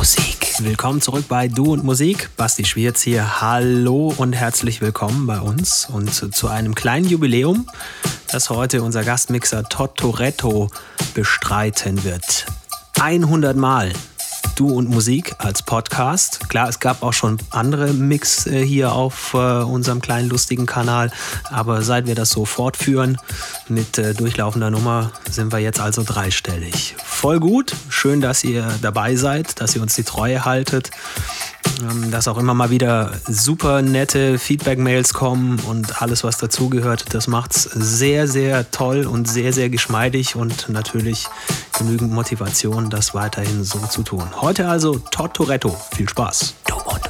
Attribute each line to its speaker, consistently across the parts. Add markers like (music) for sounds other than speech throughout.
Speaker 1: Musik. Willkommen zurück bei Du und Musik. Basti Schwierz hier. Hallo und herzlich willkommen bei uns und zu einem kleinen Jubiläum, das heute unser Gastmixer Todd Toretto bestreiten wird. 100 Mal Du und Musik als Podcast. Klar, es gab auch schon andere Mix äh, hier auf äh, unserem kleinen lustigen Kanal, aber seit wir das so fortführen mit äh, durchlaufender Nummer, sind wir jetzt also dreistellig. Voll gut, schön, dass ihr dabei seid, dass ihr uns die Treue haltet. Ähm, dass auch immer mal wieder super nette Feedback-Mails kommen und alles, was dazugehört. Das macht es sehr, sehr toll und sehr, sehr geschmeidig und natürlich genügend Motivation, das weiterhin so zu tun. Heute also Todd Toretto. Viel Spaß. Du und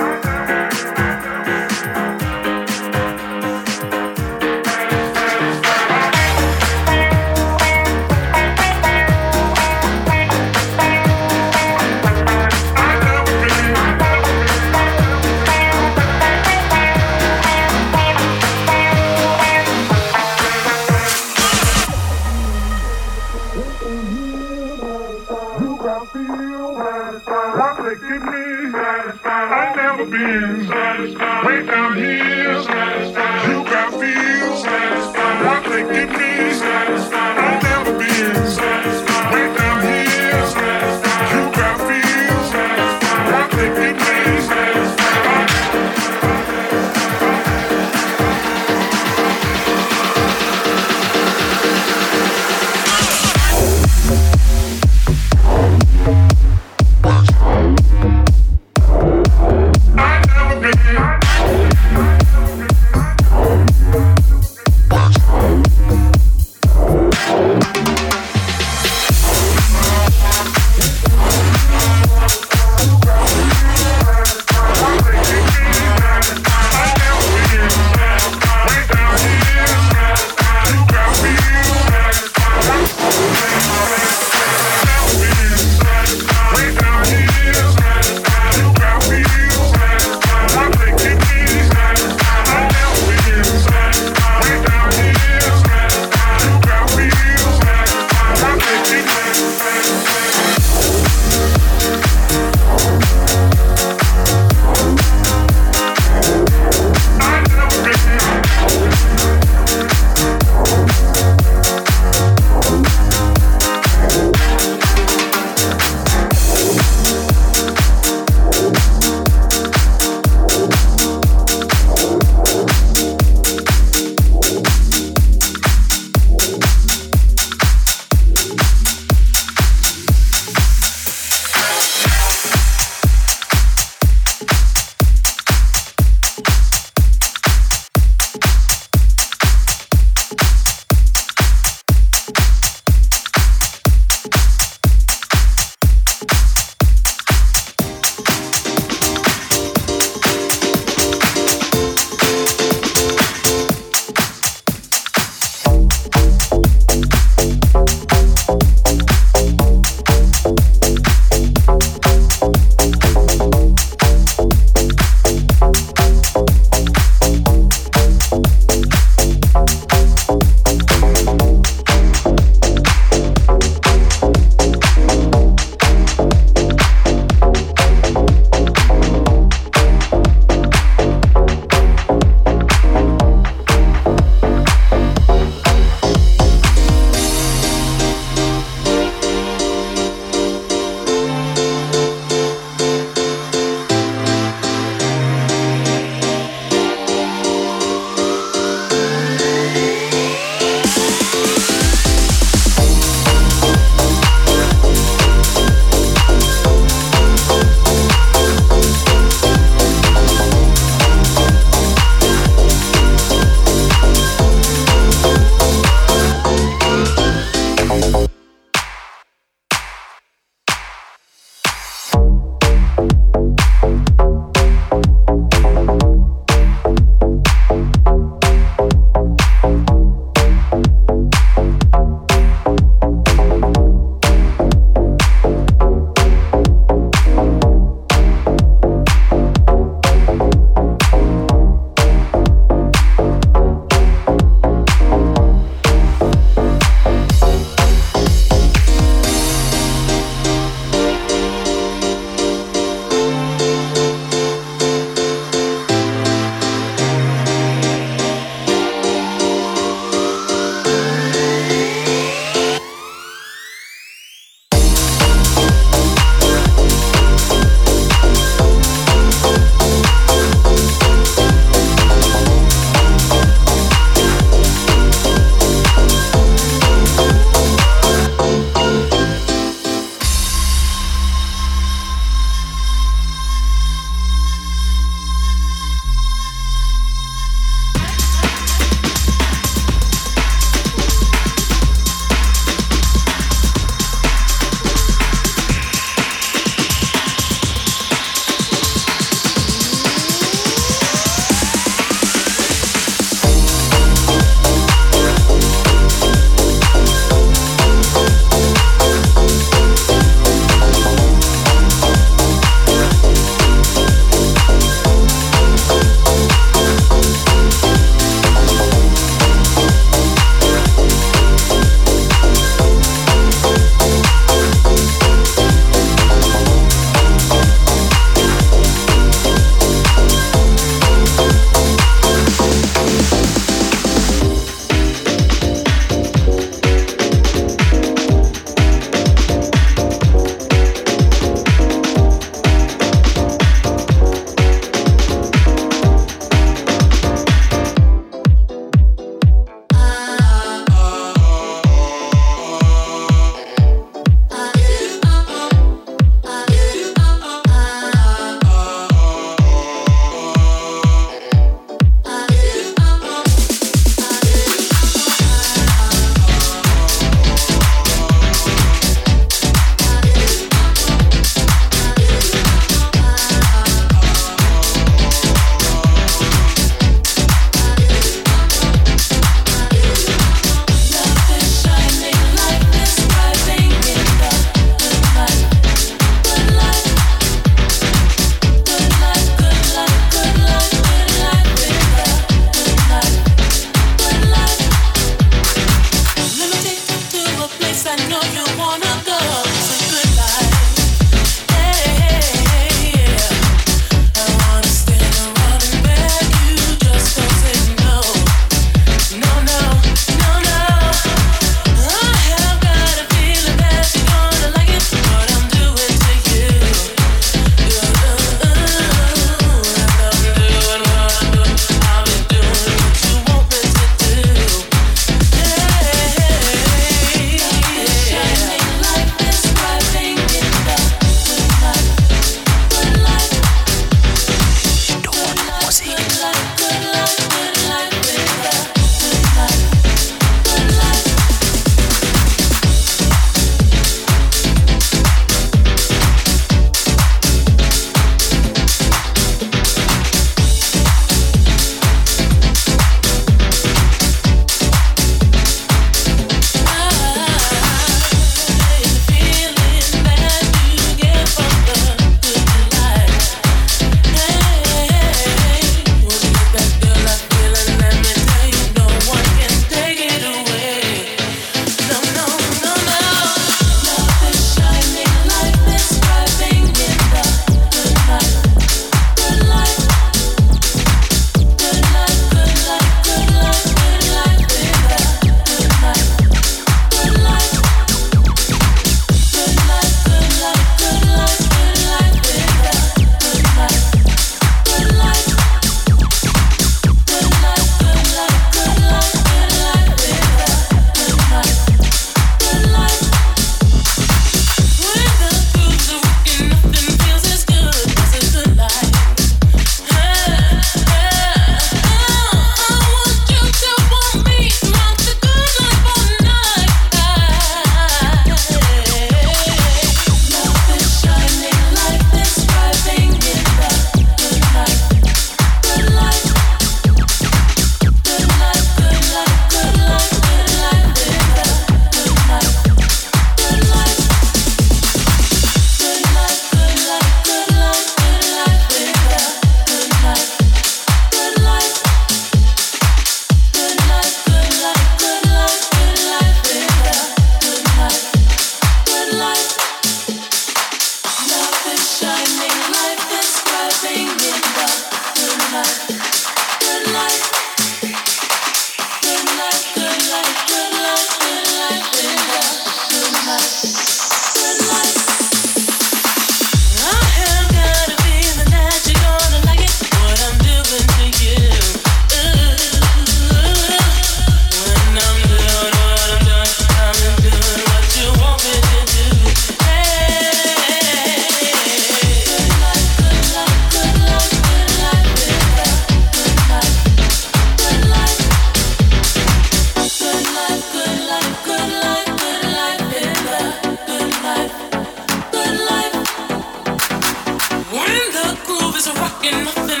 Speaker 2: que
Speaker 3: no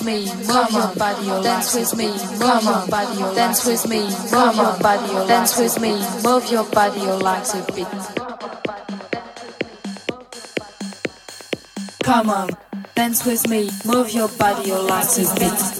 Speaker 3: with me, move your body, dance with me, move your body, dance with me, move your body, dance with me, move your body, like a beat. Come on, dance with me, move your body, like a beat.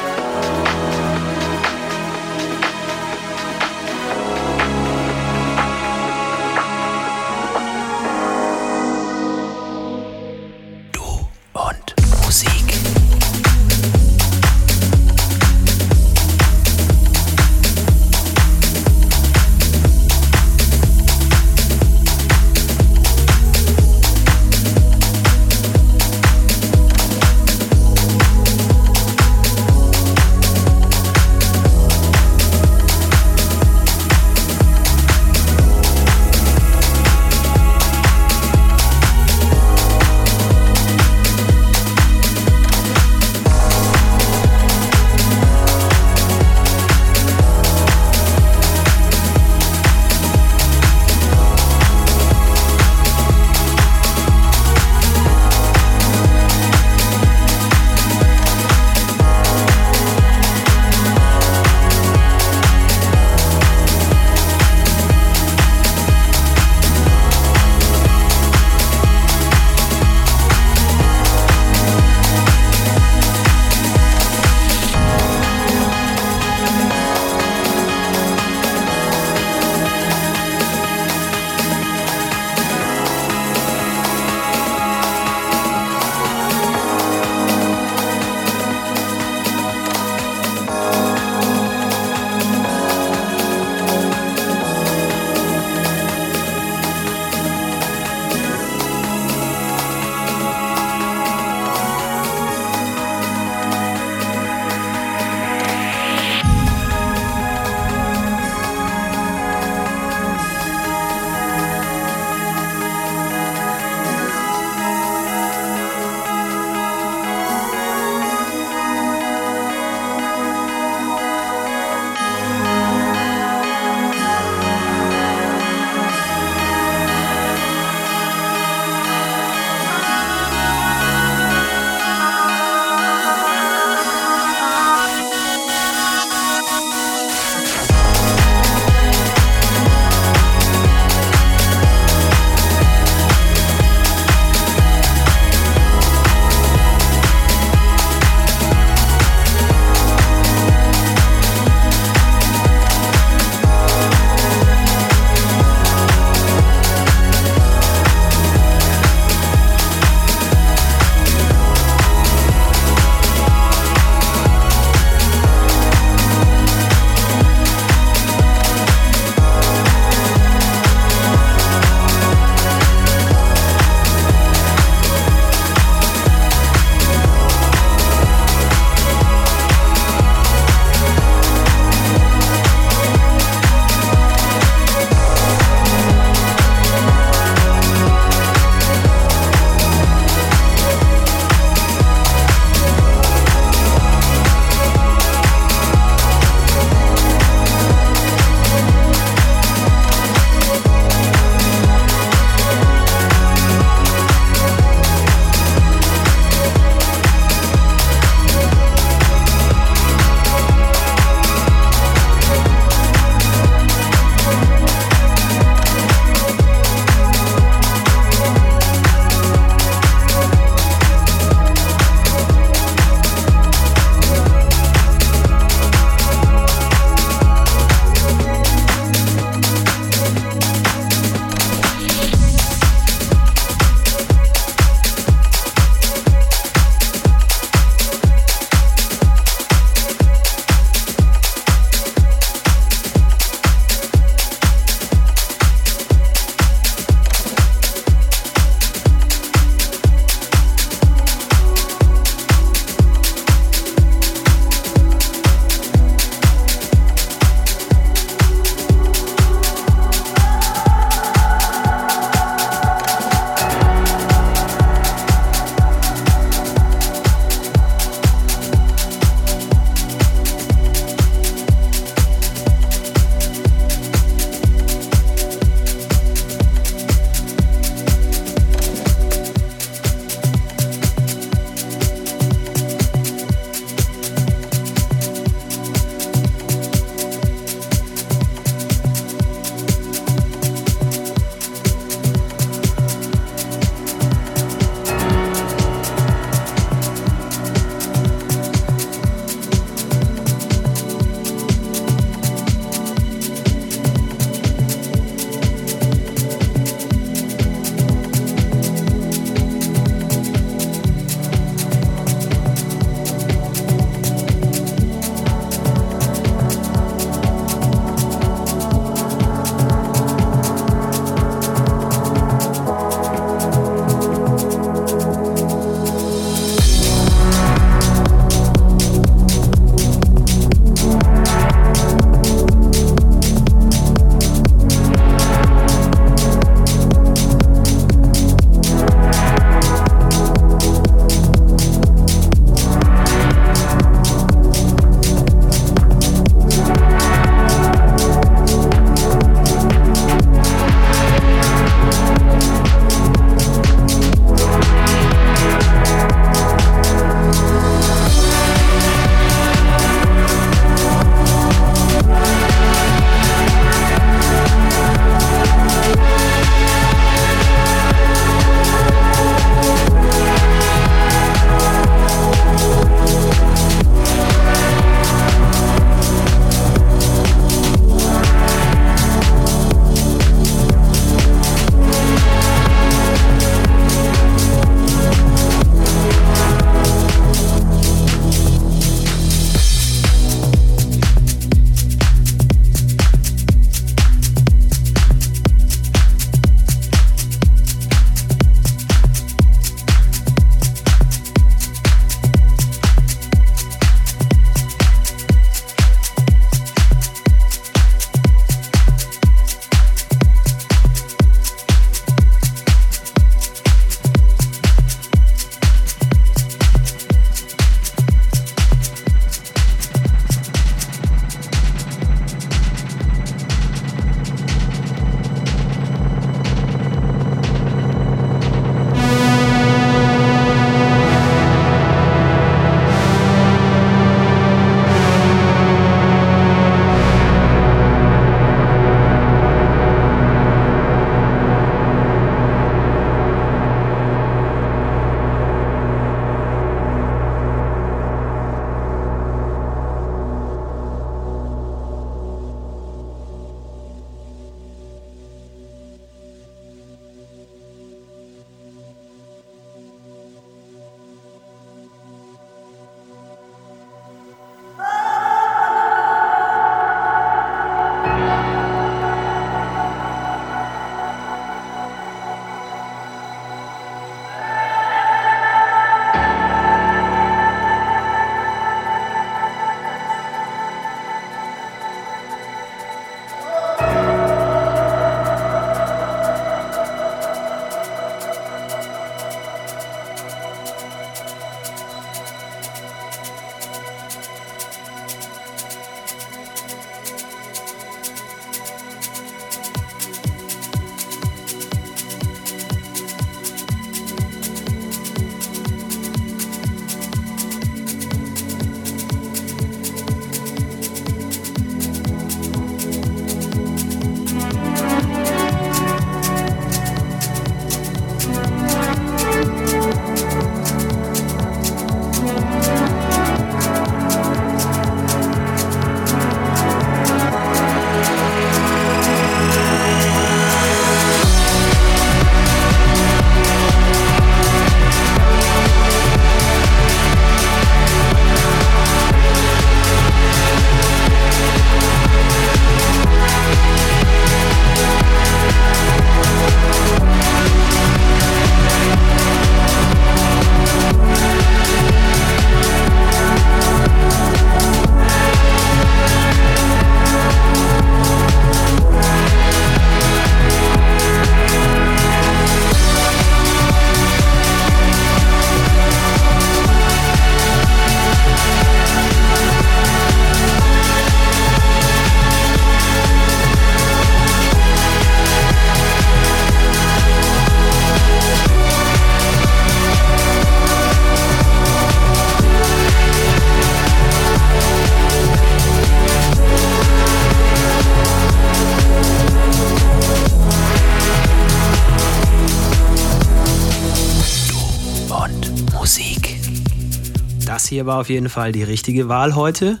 Speaker 1: Hier war auf jeden Fall die richtige Wahl heute.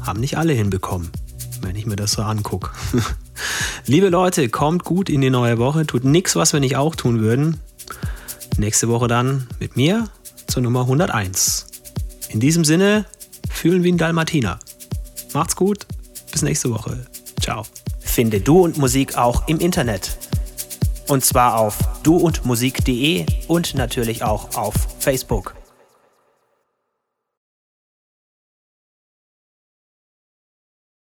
Speaker 1: Haben nicht alle hinbekommen, wenn ich mir das so angucke. (laughs) Liebe Leute, kommt gut in die neue Woche. Tut nichts, was wir nicht auch tun würden. Nächste Woche dann mit mir zur Nummer 101. In diesem Sinne, fühlen wie ein Dalmatiner. Macht's gut, bis nächste Woche. Ciao. Finde Du und Musik auch im Internet. Und zwar auf duundmusik.de und natürlich auch auf Facebook.